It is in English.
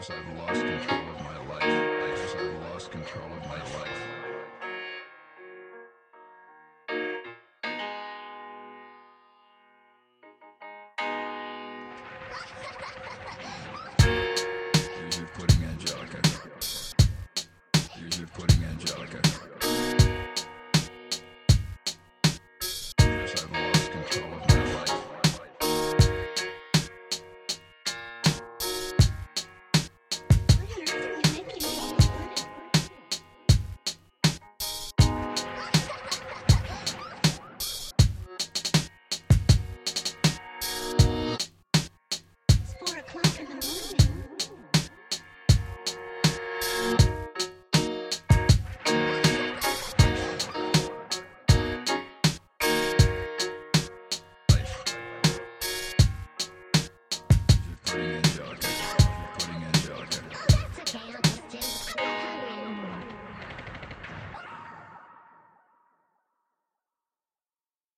as I've lost control of my life, as I've lost control of my life. Here's your pudding Angelica. Here's your pudding Angelica. putting in